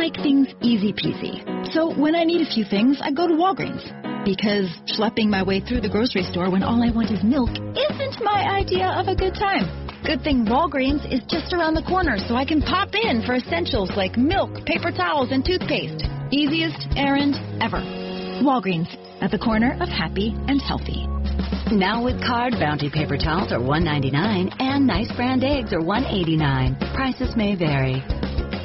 like things easy peasy. So when I need a few things, I go to Walgreens. Because schlepping my way through the grocery store when all I want is milk isn't my idea of a good time. Good thing Walgreens is just around the corner, so I can pop in for essentials like milk, paper towels, and toothpaste. Easiest errand ever. Walgreens, at the corner of happy and healthy. Now with card, Bounty paper towels are $1.99 and nice brand eggs are $1.89. Prices may vary.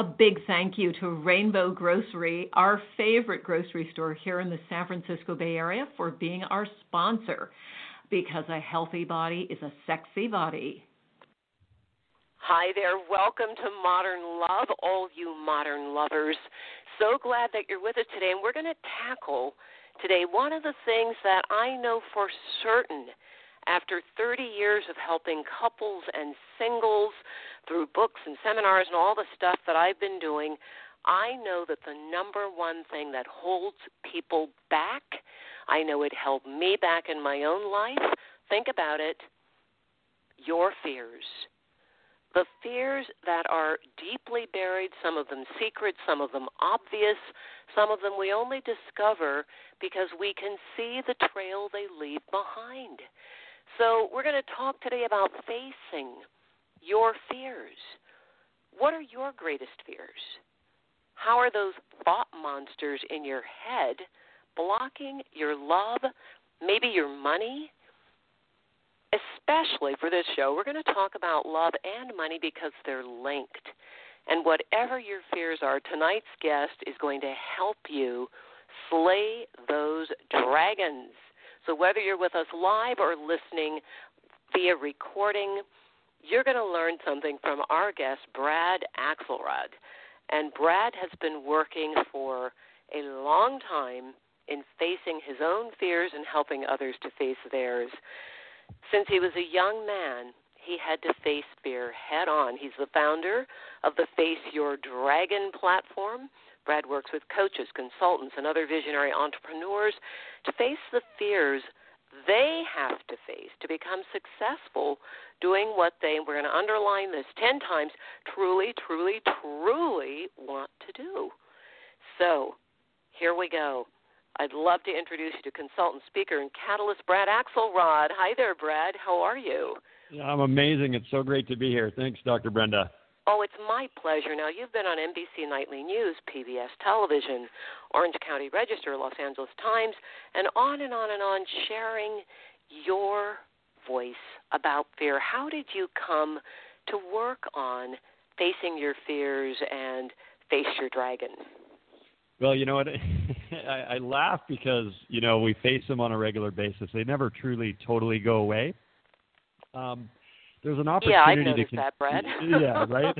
A big thank you to Rainbow Grocery, our favorite grocery store here in the San Francisco Bay Area, for being our sponsor because a healthy body is a sexy body. Hi there. Welcome to Modern Love, all you modern lovers. So glad that you're with us today. And we're going to tackle today one of the things that I know for certain after 30 years of helping couples and singles through books and seminars and all the stuff that I've been doing, I know that the number one thing that holds people back, I know it held me back in my own life. Think about it your fears. The fears that are deeply buried, some of them secret, some of them obvious, some of them we only discover because we can see the trail they leave behind. So, we're going to talk today about facing your fears. What are your greatest fears? How are those thought monsters in your head blocking your love, maybe your money? Especially for this show, we're going to talk about love and money because they're linked. And whatever your fears are, tonight's guest is going to help you slay those dragons. So whether you're with us live or listening via recording, you're going to learn something from our guest, Brad Axelrad. And Brad has been working for a long time in facing his own fears and helping others to face theirs. Since he was a young man, he had to face fear head on. He's the founder of the Face Your Dragon platform. Brad works with coaches, consultants, and other visionary entrepreneurs to face the fears they have to face to become successful doing what they, we're going to underline this 10 times, truly, truly, truly want to do. So, here we go. I'd love to introduce you to consultant, speaker, and catalyst Brad Axelrad. Hi there, Brad. How are you? Yeah, I'm amazing. It's so great to be here. Thanks, Dr. Brenda. Oh, it's my pleasure. Now, you've been on NBC Nightly News, PBS Television, Orange County Register, Los Angeles Times, and on and on and on, sharing your voice about fear. How did you come to work on facing your fears and face your dragon? Well, you know what? I, I laugh because you know we face them on a regular basis. They never truly, totally go away. Um, there's an opportunity to, yeah, I to that, Brad. yeah, right.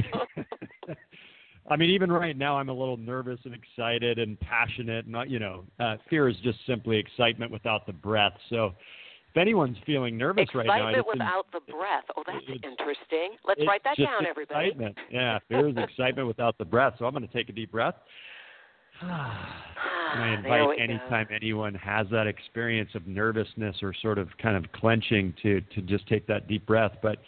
I mean, even right now, I'm a little nervous and excited and passionate. Not, you know, uh, fear is just simply excitement without the breath. So, if anyone's feeling nervous excitement right now, excitement without the breath. Oh, that's interesting. Let's write that down, everybody. Excitement. Yeah, fear is excitement without the breath. So I'm going to take a deep breath. and I invite anytime go. anyone has that experience of nervousness or sort of kind of clenching to to just take that deep breath. But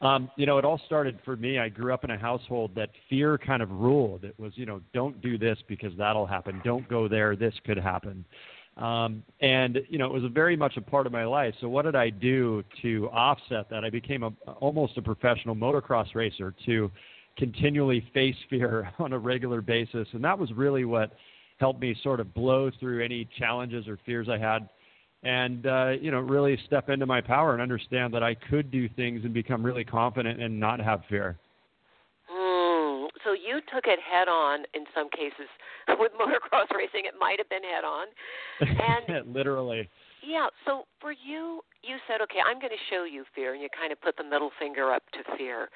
um, you know, it all started for me. I grew up in a household that fear kind of ruled. It was, you know, don't do this because that'll happen. Don't go there. This could happen. Um, and you know, it was very much a part of my life. So what did I do to offset that? I became a, almost a professional motocross racer to continually face fear on a regular basis, and that was really what helped me sort of blow through any challenges or fears I had, and uh, you know, really step into my power and understand that I could do things and become really confident and not have fear. Mm, so you took it head on in some cases with motocross racing. It might have been head on, and literally. yeah, so for you, you said, okay, I'm going to show you fear, and you kind of put the middle finger up to fear.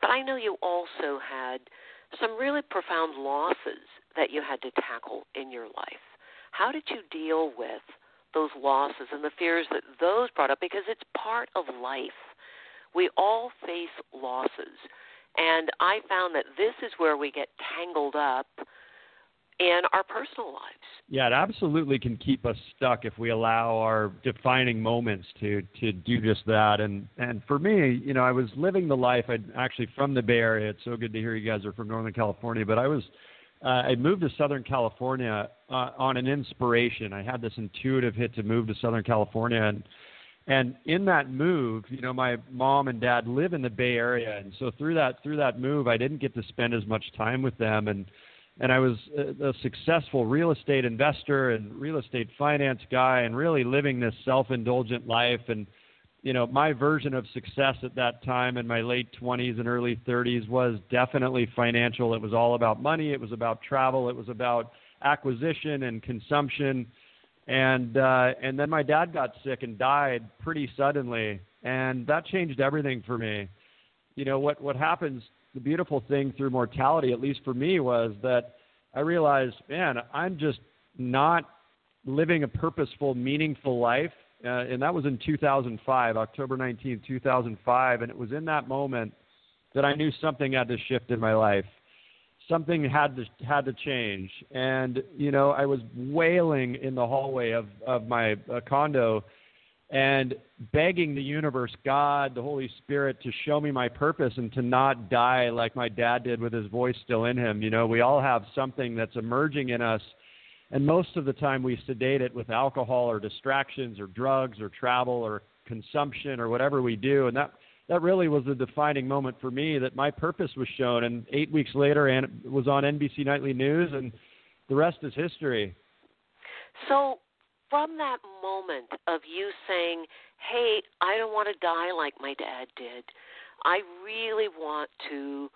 But I know you also had some really profound losses that you had to tackle in your life. How did you deal with those losses and the fears that those brought up? Because it's part of life. We all face losses. And I found that this is where we get tangled up in our personal lives. Yeah, it absolutely can keep us stuck if we allow our defining moments to to do just that. And and for me, you know, I was living the life. I'd actually from the Bay Area. It's so good to hear you guys are from Northern California. But I was uh, I moved to Southern California uh, on an inspiration. I had this intuitive hit to move to Southern California and. And in that move, you know, my mom and dad live in the Bay Area, and so through that through that move, I didn't get to spend as much time with them. And and I was a, a successful real estate investor and real estate finance guy and really living this self-indulgent life and you know my version of success at that time in my late 20s and early 30s was definitely financial. It was all about money. It was about travel. It was about acquisition and consumption. And uh and then my dad got sick and died pretty suddenly and that changed everything for me. You know what what happens the beautiful thing through mortality, at least for me, was that I realized, man, I'm just not living a purposeful, meaningful life. Uh, and that was in 2005, October 19, 2005. And it was in that moment that I knew something had to shift in my life. Something had to had to change, and you know I was wailing in the hallway of of my uh, condo, and begging the universe, God, the Holy Spirit, to show me my purpose and to not die like my dad did with his voice still in him. You know, we all have something that's emerging in us, and most of the time we sedate it with alcohol or distractions or drugs or travel or consumption or whatever we do. And that that really was the defining moment for me that my purpose was shown. And eight weeks later, and it was on NBC Nightly News, and the rest is history. So from that moment of you saying, hey, I don't want to die like my dad did, I really want to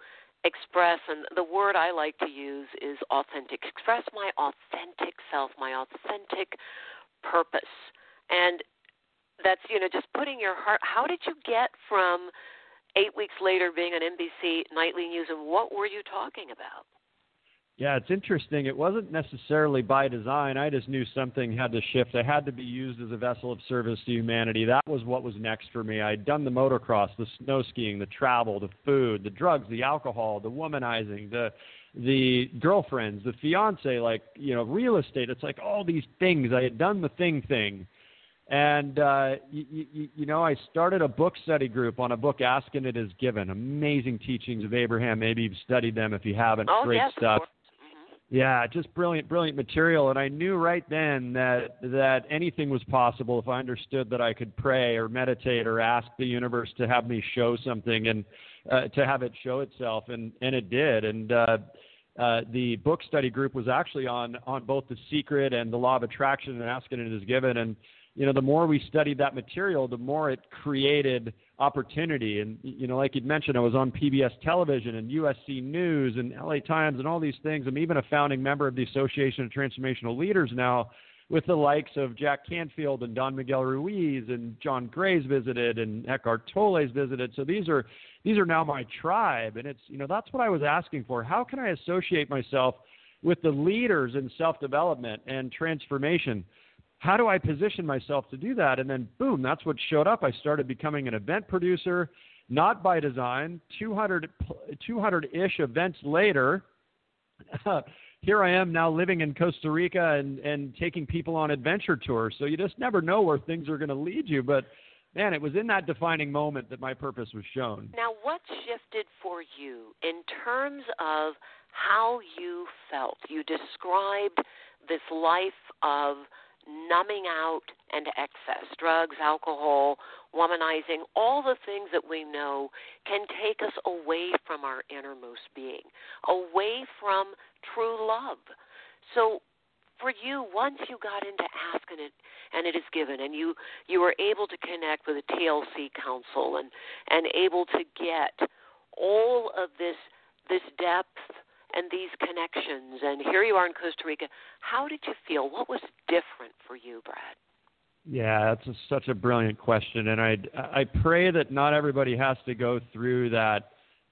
express, and the word I like to use is authentic, express my authentic self, my authentic purpose. And that's, you know, just putting your heart. How did you get from eight weeks later being on NBC Nightly News, and what were you talking about? Yeah, it's interesting. It wasn't necessarily by design. I just knew something had to shift. I had to be used as a vessel of service to humanity. That was what was next for me. I'd done the motocross, the snow skiing, the travel, the food, the drugs, the alcohol, the womanizing, the the girlfriends, the fiance, like you know, real estate. It's like all these things. I had done the thing thing, and uh, you, you, you know, I started a book study group on a book, Ask and It Is Given. Amazing teachings of Abraham. Maybe you've studied them. If you haven't, oh, great yes, stuff. Yeah, just brilliant, brilliant material. And I knew right then that that anything was possible if I understood that I could pray or meditate or ask the universe to have me show something and uh, to have it show itself. And and it did. And uh, uh, the book study group was actually on on both the secret and the law of attraction and ask and it is given. And you know, the more we studied that material, the more it created opportunity. And you know, like you'd mentioned, I was on PBS television and USC News and LA Times and all these things. I'm even a founding member of the Association of Transformational Leaders now, with the likes of Jack Canfield and Don Miguel Ruiz and John Gray's visited and Eckhart Tolle's visited. So these are these are now my tribe, and it's you know that's what I was asking for. How can I associate myself with the leaders in self development and transformation? How do I position myself to do that? And then, boom, that's what showed up. I started becoming an event producer, not by design. 200 200-ish events later, here I am now living in Costa Rica and and taking people on adventure tours. So you just never know where things are going to lead you, but man, it was in that defining moment that my purpose was shown. Now, what shifted for you in terms of how you felt? You described this life of numbing out and excess, drugs, alcohol, womanizing, all the things that we know can take us away from our innermost being, away from true love. So for you, once you got into asking it and it is given, and you you were able to connect with a TLC council and and able to get all of this this depth and these connections. And here you are in Costa Rica. How did you feel? What was different for you, Brad? Yeah, that's a, such a brilliant question, and I I pray that not everybody has to go through that.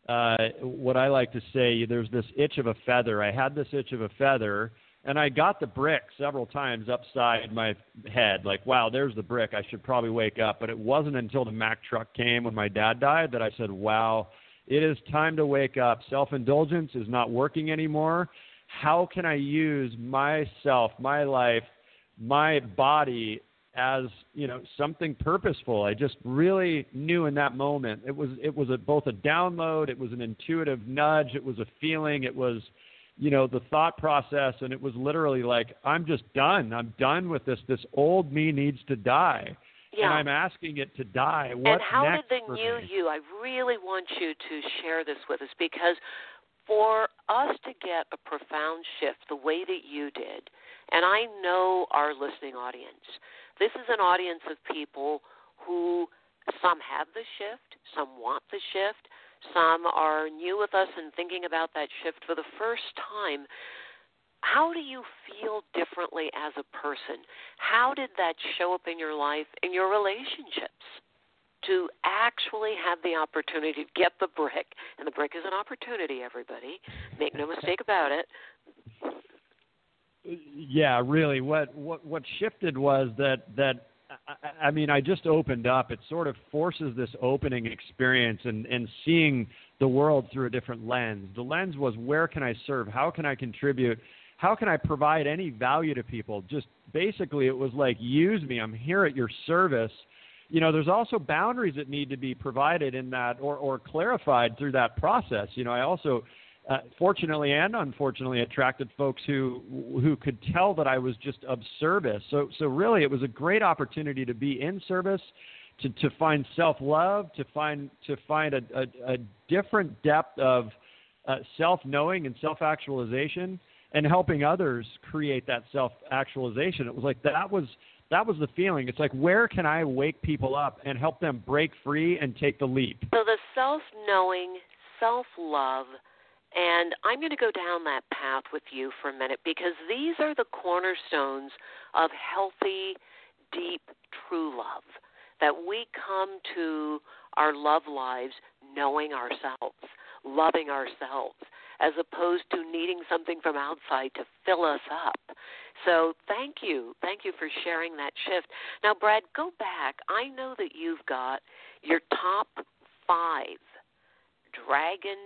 Uh, what I like to say, there's this itch of a feather. I had this itch of a feather, and I got the brick several times upside my head. Like, wow, there's the brick. I should probably wake up. But it wasn't until the Mack truck came when my dad died that I said, wow, it is time to wake up. Self indulgence is not working anymore. How can I use myself, my life, my body as you know something purposeful. I just really knew in that moment it was it was a, both a download, it was an intuitive nudge, it was a feeling, it was you know the thought process, and it was literally like I'm just done. I'm done with this. This old me needs to die. Yeah. And I'm asking it to die. What's and how did the new me? you? I really want you to share this with us because for us to get a profound shift the way that you did, and I know our listening audience, this is an audience of people who some have the shift, some want the shift, some are new with us and thinking about that shift for the first time. How do you feel differently as a person? How did that show up in your life, in your relationships? To actually have the opportunity to get the brick, and the brick is an opportunity, everybody. Make no mistake about it. Yeah, really. What what what shifted was that that I, I mean I just opened up. It sort of forces this opening experience and and seeing the world through a different lens. The lens was where can I serve? How can I contribute? How can I provide any value to people? Just basically, it was like use me. I'm here at your service. You know, there's also boundaries that need to be provided in that or or clarified through that process. You know, I also uh, fortunately and unfortunately attracted folks who who could tell that I was just of service. So so really it was a great opportunity to be in service, to to find self love, to find to find a, a, a different depth of uh, self knowing and self actualization, and helping others create that self actualization. It was like that was that was the feeling. It's like where can I wake people up and help them break free and take the leap? So the self knowing, self love and I'm going to go down that path with you for a minute because these are the cornerstones of healthy, deep, true love. That we come to our love lives knowing ourselves, loving ourselves, as opposed to needing something from outside to fill us up. So thank you. Thank you for sharing that shift. Now, Brad, go back. I know that you've got your top five dragon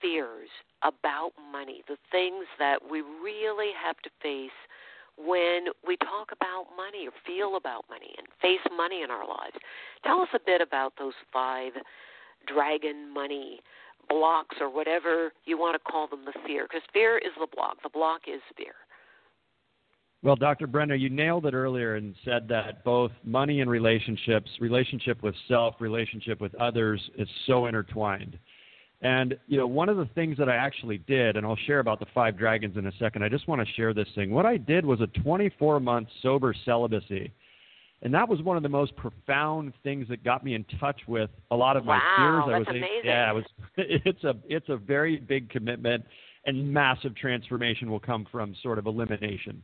fears about money, the things that we really have to face when we talk about money or feel about money and face money in our lives. Tell us a bit about those five dragon money blocks or whatever you want to call them the fear because fear is the block the block is fear well, Dr. Brenda, you nailed it earlier and said that both money and relationships, relationship with self, relationship with others, is so intertwined. And you know, one of the things that I actually did, and I'll share about the five dragons in a second. I just want to share this thing. What I did was a 24 month sober celibacy, and that was one of the most profound things that got me in touch with a lot of my wow, fears. I that's was, amazing. yeah, it was. It's a it's a very big commitment, and massive transformation will come from sort of elimination.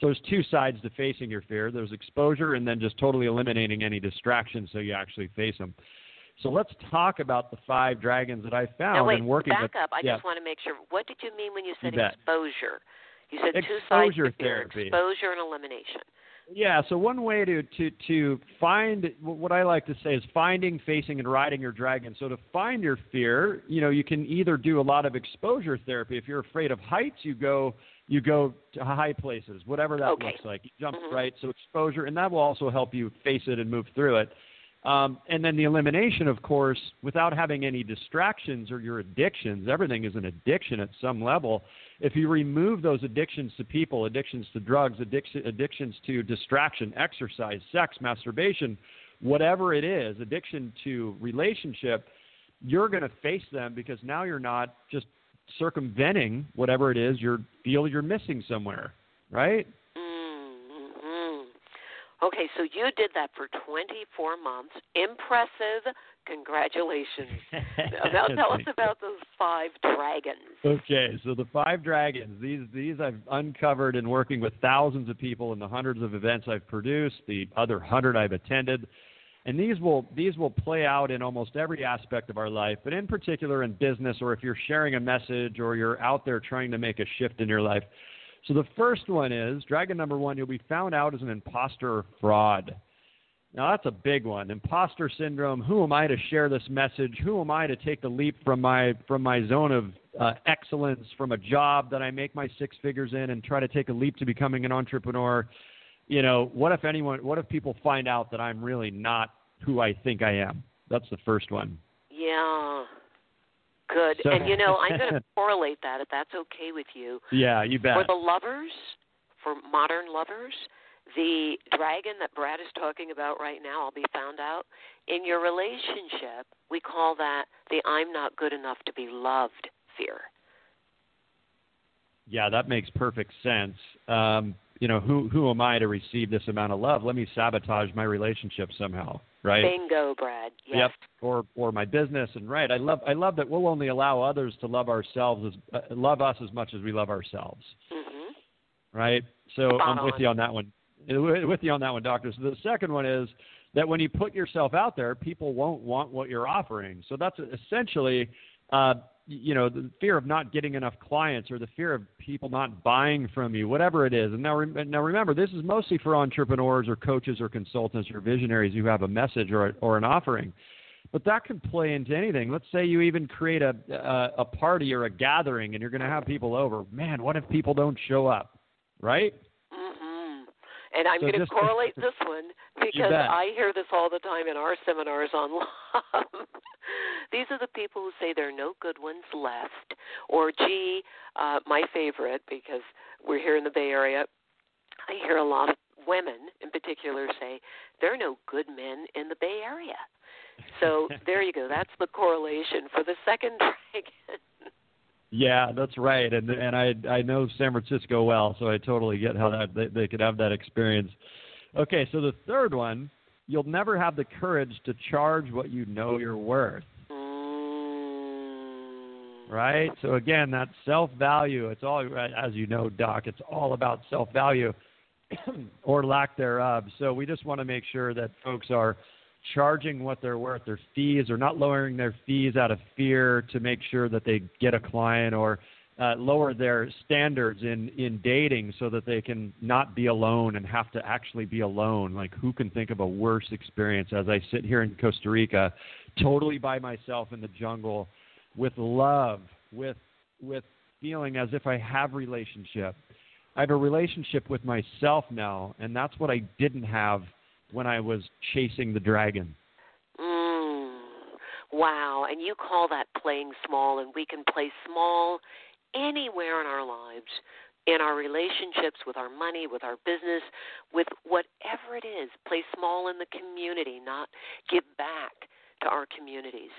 So there's two sides to facing your fear. There's exposure, and then just totally eliminating any distractions so you actually face them. So let's talk about the five dragons that I found now, wait, and working back with. up. I yeah. just want to make sure. What did you mean when you said You exposure? You said two sides to fear: therapy. exposure and elimination. Yeah, so one way to, to, to find what I like to say is finding, facing, and riding your dragon. So to find your fear, you know, you can either do a lot of exposure therapy. If you're afraid of heights, you go you go to high places, whatever that Okay. looks like. You jump Mhm. right. So exposure, and that will also help you face it and move through it. Um, and then the elimination, of course, without having any distractions or your addictions. Everything is an addiction at some level. If you remove those addictions to people, addictions to drugs, addiction, addictions to distraction, exercise, sex, masturbation, whatever it is, addiction to relationship, you're going to face them because now you're not just circumventing whatever it is you feel you're missing somewhere, right? Okay, so you did that for 24 months. Impressive. Congratulations. now tell us about those five dragons. Okay, so the five dragons, these these I've uncovered in working with thousands of people in the hundreds of events I've produced, the other hundred I've attended. And these will these will play out in almost every aspect of our life, but in particular in business or if you're sharing a message or you're out there trying to make a shift in your life. So the first one is dragon number 1, you'll be found out as an imposter fraud. Now that's a big one. Imposter syndrome. Who am I to share this message? Who am I to take the leap from my from my zone of uh, excellence, from a job that I make my six figures in, and try to take a leap to becoming an entrepreneur? You know, what if anyone? What if people find out that I'm really not who I think I am? That's the first one. Yeah. Good. So, and you know, I'm going to correlate that if that's okay with you. Yeah, you bet. For the lovers, for modern lovers, the dragon that Brad is talking about right now, I'll be found out. In your relationship, we call that the I'm not good enough to be loved fear. Yeah, that makes perfect sense. Um, you know, who who am I to receive this amount of love? Let me sabotage my relationship somehow, right? Bingo, Brad. Yes. Yep. Or or my business, and right. I love I love that we'll only allow others to love ourselves as uh, love us as much as we love ourselves. Mm-hmm. Right. So Spot I'm with on. you on that one with you on that one, doctor. So the second one is that when you put yourself out there, people won't want what you're offering. So that's essentially, uh, you know, the fear of not getting enough clients or the fear of people not buying from you, whatever it is. And now, now remember, this is mostly for entrepreneurs or coaches or consultants or visionaries who have a message or, a, or an offering. But that can play into anything. Let's say you even create a, a, a party or a gathering and you're going to have people over. Man, what if people don't show up? Right? And I'm so going to correlate this one because I hear this all the time in our seminars on love. These are the people who say there are no good ones left. Or, gee, uh, my favorite, because we're here in the Bay Area, I hear a lot of women in particular say there are no good men in the Bay Area. So there you go. That's the correlation for the second dragon. Yeah, that's right, and and I I know San Francisco well, so I totally get how that they, they could have that experience. Okay, so the third one, you'll never have the courage to charge what you know you're worth. Right. So again, that self value. It's all as you know, Doc. It's all about self value, or lack thereof. So we just want to make sure that folks are charging what they're worth, their fees, or not lowering their fees out of fear to make sure that they get a client, or uh, lower their standards in in dating so that they can not be alone and have to actually be alone. Like who can think of a worse experience as I sit here in Costa Rica, totally by myself in the jungle, with love, with with feeling as if I have relationship. I have a relationship with myself now, and that's what I didn't have when I was chasing the dragon. Mm, wow. And you call that playing small, and we can play small anywhere in our lives, in our relationships, with our money, with our business, with whatever it is. Play small in the community, not give back to our communities.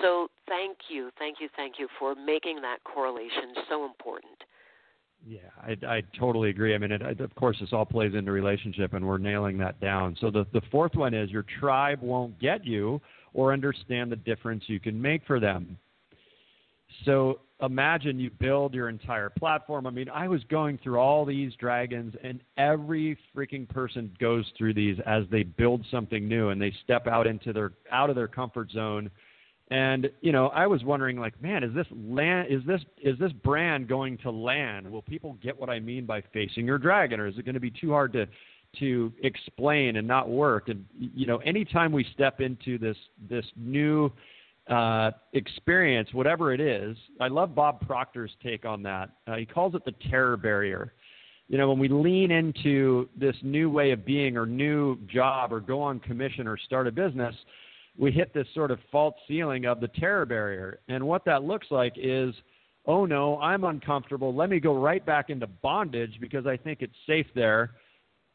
So thank you, thank you, thank you for making that correlation so important. Yeah, I, I totally agree. I mean, it, of course, this all plays into relationship, and we're nailing that down. So the the fourth one is your tribe won't get you or understand the difference you can make for them. So imagine you build your entire platform. I mean, I was going through all these dragons, and every freaking person goes through these as they build something new and they step out into their out of their comfort zone. And you know, I was wondering, like, man, is this land? Is this is this brand going to land? Will people get what I mean by facing your dragon, or is it going to be too hard to to explain and not work? And you know, anytime we step into this this new uh, experience, whatever it is. I love Bob Proctor's take on that. Uh, he calls it the terror barrier. You know, when we lean into this new way of being or new job or go on commission or start a business, we hit this sort of false ceiling of the terror barrier. And what that looks like is, oh no, I'm uncomfortable. Let me go right back into bondage because I think it's safe there.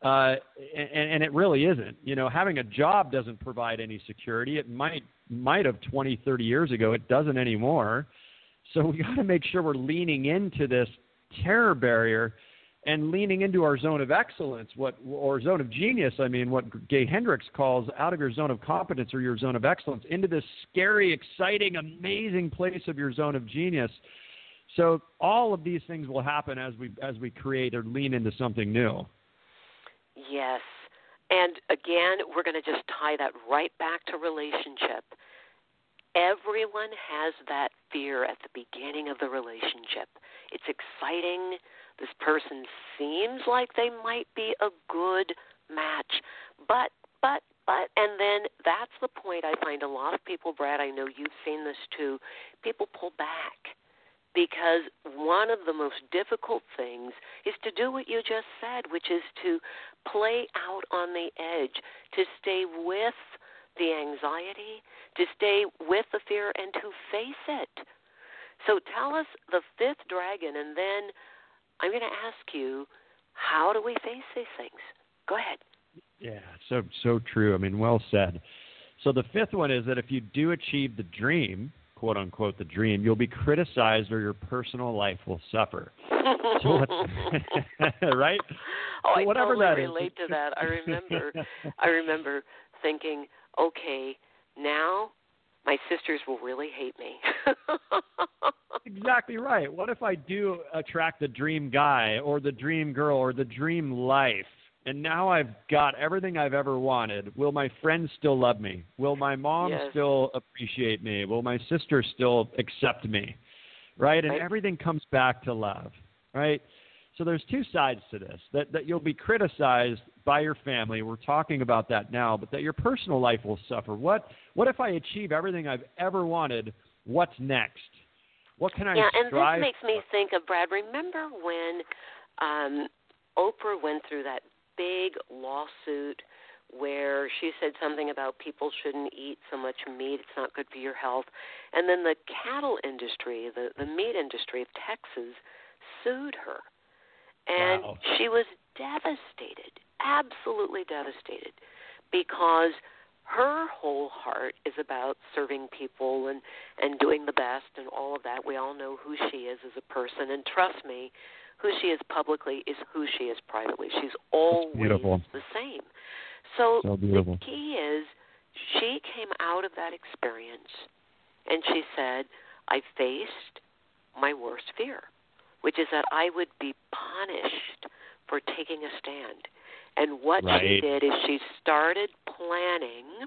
Uh, and, and it really isn't. You know, having a job doesn't provide any security. It might might have 20, 30 years ago. It doesn't anymore. So we got to make sure we're leaning into this terror barrier and leaning into our zone of excellence, what or zone of genius, I mean, what Gay Hendricks calls out of your zone of competence or your zone of excellence into this scary, exciting, amazing place of your zone of genius. So all of these things will happen as we as we create or lean into something new. Yes. And again, we're going to just tie that right back to relationship. Everyone has that fear at the beginning of the relationship. It's exciting. This person seems like they might be a good match, but, but, but, and then that's the point I find a lot of people, Brad, I know you've seen this too, people pull back because one of the most difficult things is to do what you just said, which is to play out on the edge, to stay with the anxiety, to stay with the fear, and to face it. So tell us the fifth dragon, and then I'm going to ask you, how do we face these things? Go ahead. Yeah, so so true. I mean, well said. So the fifth one is that if you do achieve the dream, quote unquote the dream, you'll be criticized or your personal life will suffer. so right? Oh, so I whatever totally that relate is. to that. I remember I remember thinking, okay, now my sisters will really hate me. exactly right. What if I do attract the dream guy or the dream girl or the dream life? and now I've got everything I've ever wanted. Will my friends still love me? Will my mom yes. still appreciate me? Will my sister still accept me? Right? And right. everything comes back to love. Right? So there's two sides to this. That that you'll be criticized by your family. We're talking about that now, but that your personal life will suffer. What what if I achieve everything I've ever wanted? What's next? What can I strive Yeah, and this makes me think of Brad. Remember when um Oprah went through that big lawsuit where she said something about people shouldn't eat so much meat it's not good for your health and then the cattle industry the the meat industry of Texas sued her and wow. she was devastated absolutely devastated because her whole heart is about serving people and and doing the best and all of that we all know who she is as a person and trust me who she is publicly is who she is privately. She's always the same. So, so the key is she came out of that experience and she said, I faced my worst fear, which is that I would be punished for taking a stand. And what right. she did is she started planning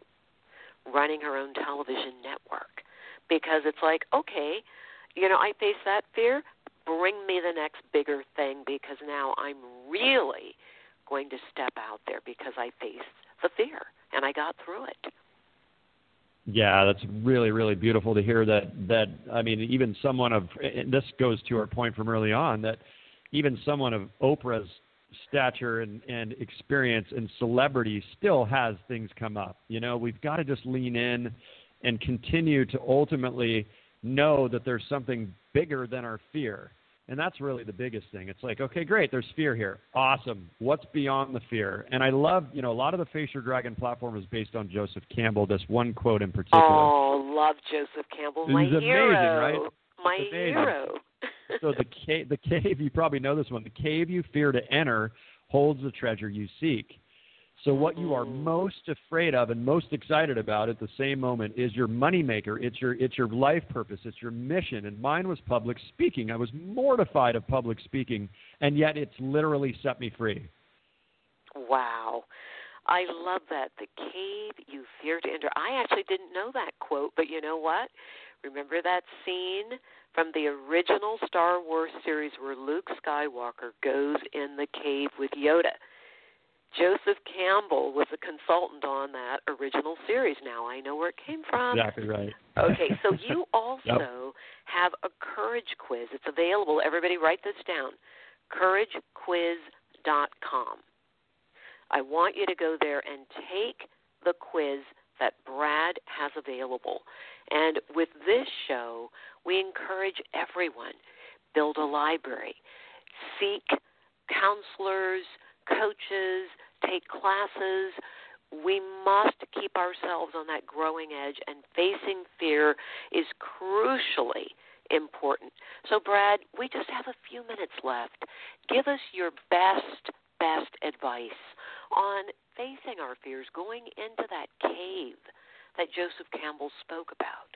running her own television network because it's like, okay, you know, I face that fear bring me the next bigger thing because now I'm really going to step out there because I faced the fear and I got through it. Yeah, that's really really beautiful to hear that that I mean even someone of this goes to our point from early on that even someone of Oprah's stature and, and experience and celebrity still has things come up. You know, we've got to just lean in and continue to ultimately know that there's something bigger than our fear. And that's really the biggest thing. It's like, okay, great, there's fear here. Awesome. What's beyond the fear? And I love, you know, a lot of the Face Your Dragon platform is based on Joseph Campbell, this one quote in particular. Oh, love Joseph Campbell, my He's hero. right? My amazing. hero. so the cave, the cave, you probably know this one. The cave you fear to enter holds the treasure you seek. So what you are mm. most afraid of and most excited about at the same moment is your moneymaker. It's your it's your life purpose. It's your mission. And mine was public speaking. I was mortified of public speaking, and yet it's literally set me free. Wow. I love that. The cave you fear to enter. I actually didn't know that quote, but you know what? Remember that scene from the original Star Wars series where Luke Skywalker goes in the cave with Yoda? Joseph Campbell was a consultant on that original series. Now I know where it came from. Exactly right. Okay, so you also Yep. have a courage quiz. It's available. Everybody write this down. couragequiz.com. I want you to go there and take the quiz that Brad has available. And with this show, we encourage everyone build a library, seek counselors, coaches, take classes. We must keep ourselves on that growing edge, and facing fear is crucially important. So, Brad, we just have a few minutes left. Give us your best, best advice on facing our fears, going into that cave that Joseph Campbell spoke about.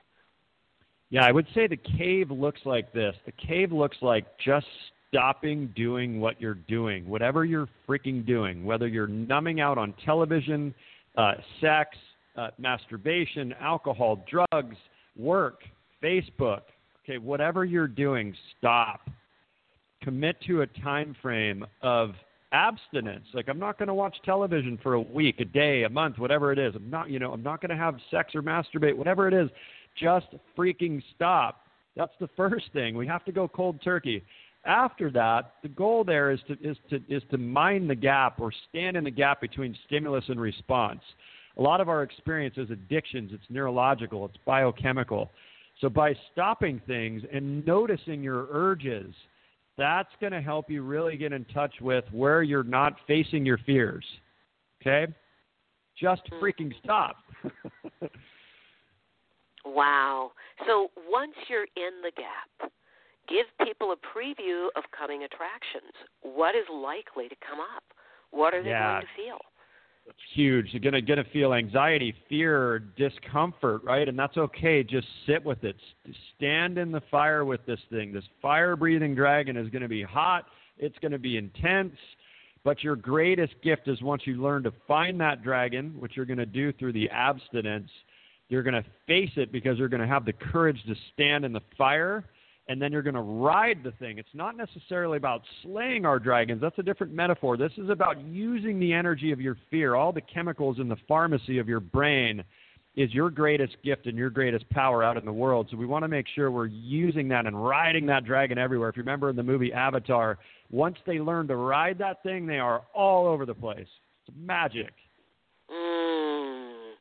Yeah, I would say the cave looks like this. The cave looks like just stopping doing what you're doing, whatever you're freaking doing, whether you're numbing out on television, uh, sex, uh, masturbation, alcohol, drugs, work, Facebook. Okay, whatever you're doing, stop. Commit to a time frame of abstinence. Like I'm not going to watch television for a week, a day, a month, whatever it is. I'm not, you know, I'm not going to have sex or masturbate, whatever it is. Just freaking stop. That's the first thing. We have to go cold turkey. After that, the goal there is to is to is to mine the gap or stand in the gap between stimulus and response. A lot of our experience is addictions. It's neurological. It's biochemical. So by stopping things and noticing your urges, that's going to help you really get in touch with where you're not facing your fears. Okay? Just mm-hmm. freaking stop. wow. So once you're in the gap, give people a preview of coming attractions. What is likely to come up? What are they yeah. going to feel? It's huge. You're gonna gonna feel anxiety, fear, discomfort, right? And that's okay. Just sit with it. Stand in the fire with this thing. This fire-breathing dragon is gonna be hot. It's gonna be intense. But your greatest gift is once you learn to find that dragon, which you're gonna do through the abstinence. You're gonna face it because you're gonna have the courage to stand in the fire and then you're going to ride the thing. It's not necessarily about slaying our dragons. That's a different metaphor. This is about using the energy of your fear. All the chemicals in the pharmacy of your brain is your greatest gift and your greatest power out in the world. So we want to make sure we're using that and riding that dragon everywhere. If you remember in the movie Avatar, once they learn to ride that thing, they are all over the place. It's magic. Mm,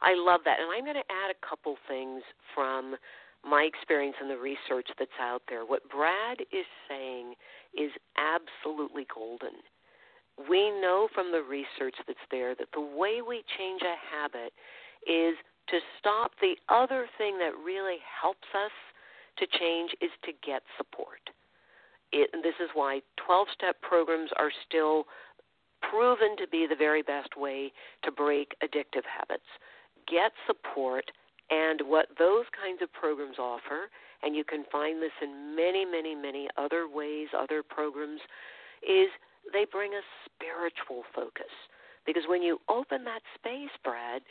I love that. And I'm going to add a couple things from my experience and the research that's out there, what Brad is saying is absolutely golden. We know from the research that's there that the way we change a habit is to stop the other thing that really helps us to change is to get support. It, this is why 12 step programs are still proven to be the very best way to break addictive habits. Get support and what those kinds of programs offer, and you can find this in many, many, many other ways, other programs, is they bring a spiritual focus. Because when you open that space, Brad,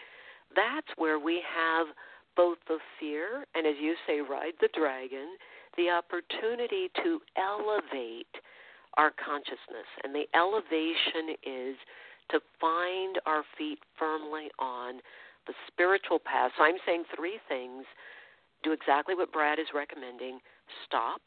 that's where we have both the fear and, as you say, ride the dragon, the opportunity to elevate our consciousness. And the elevation is to find our feet firmly on the spiritual path. So I'm saying three things. Do exactly what Brad is recommending. Stop.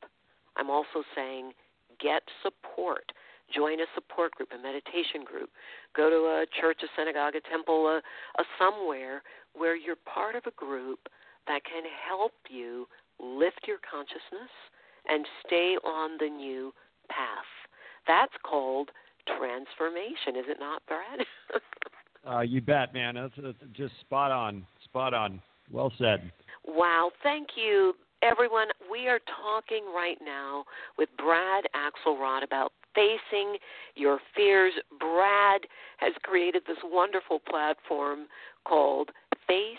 I'm also saying get support. Join a support group, a meditation group. Go to a church, a synagogue, a temple, a, a somewhere where you're part of a group that can help you lift your consciousness and stay on the new path. That's called transformation, is it not, Brad? Uh, you bet, man. That's, that's just spot on. Spot on. Well said. Wow. Thank you, everyone. We are talking right now with Brad Axelrad about facing your fears. Brad has created this wonderful platform called Face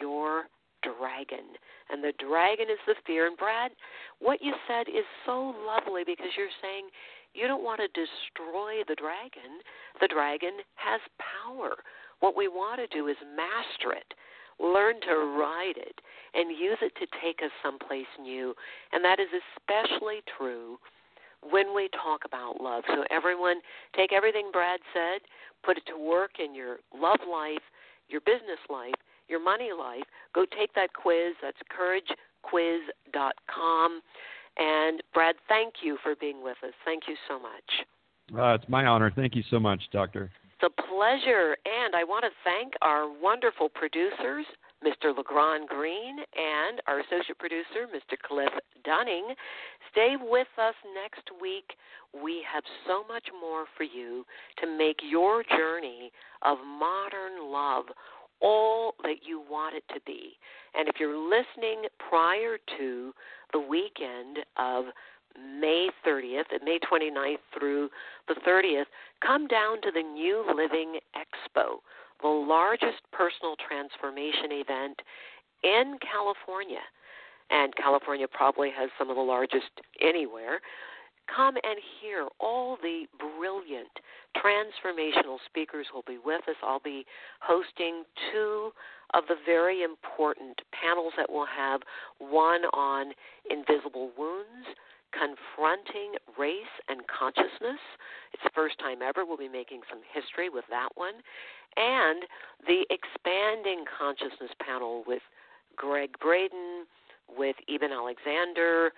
Your Dragon. And the dragon is the fear. And Brad, what you said is so lovely because you're saying you don't want to destroy the dragon. The dragon has power. What we want to do is master it, learn to ride it, and use it to take us someplace new. And that is especially true when we talk about love. So, everyone, take everything Brad said, put it to work in your love life, your business life, your money life. Go take that quiz. That's couragequiz.com. And Brad, thank you for being with us. Thank you so much. Uh, it's my honor. Thank you so much, Doctor. It's a pleasure. And I want to thank our wonderful producers, Mr. LeGrand Green, and our associate producer, Mr. Cliff Dunning. Stay with us next week. We have so much more for you to make your journey of modern love all that you want it to be. And if you're listening prior to the weekend of May 30th, and May 29th through the 30th, come down to the New Living Expo, the largest personal transformation event in California. And California probably has some of the largest anywhere. Come and hear all the brilliant transformational speakers who will be with us. I'll be hosting two of the very important panels that we'll have one on invisible wounds, confronting race and consciousness. It's the first time ever. We'll be making some history with that one. And the expanding consciousness panel with Gregg Braden, with Eben Alexander,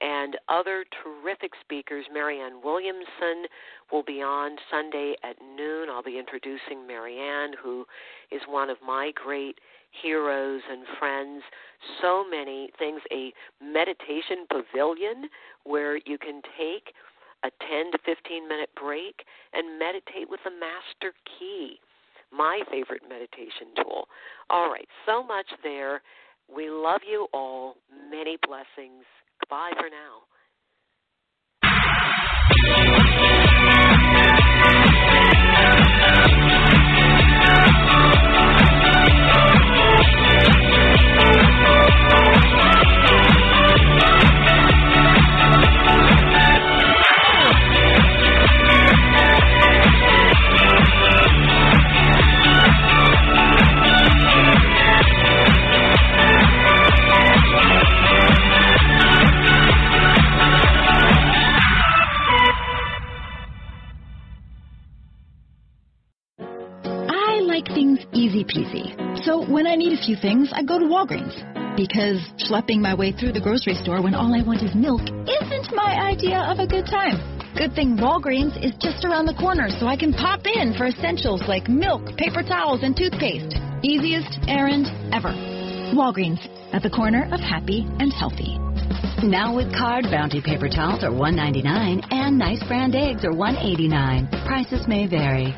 and other terrific speakers. Marianne Williamson will be on Sunday at noon. I'll be introducing Marianne, who is one of my great heroes and friends. So many things. A meditation pavilion where you can take a 10 to 15 minute break and meditate with the master key. My favorite meditation tool. All right, so much there. We love you all. Many blessings. Bye for now. I go to Walgreens. Because schlepping my way through the grocery store when all I want is milk isn't my idea of a good time. Good thing Walgreens is just around the corner, so I can pop in for essentials like milk, paper towels, and toothpaste. Easiest errand ever. Walgreens, at the corner of happy and healthy. Now with card, Bounty paper towels are $1.99 and nice brand eggs are $1.89. Prices may vary.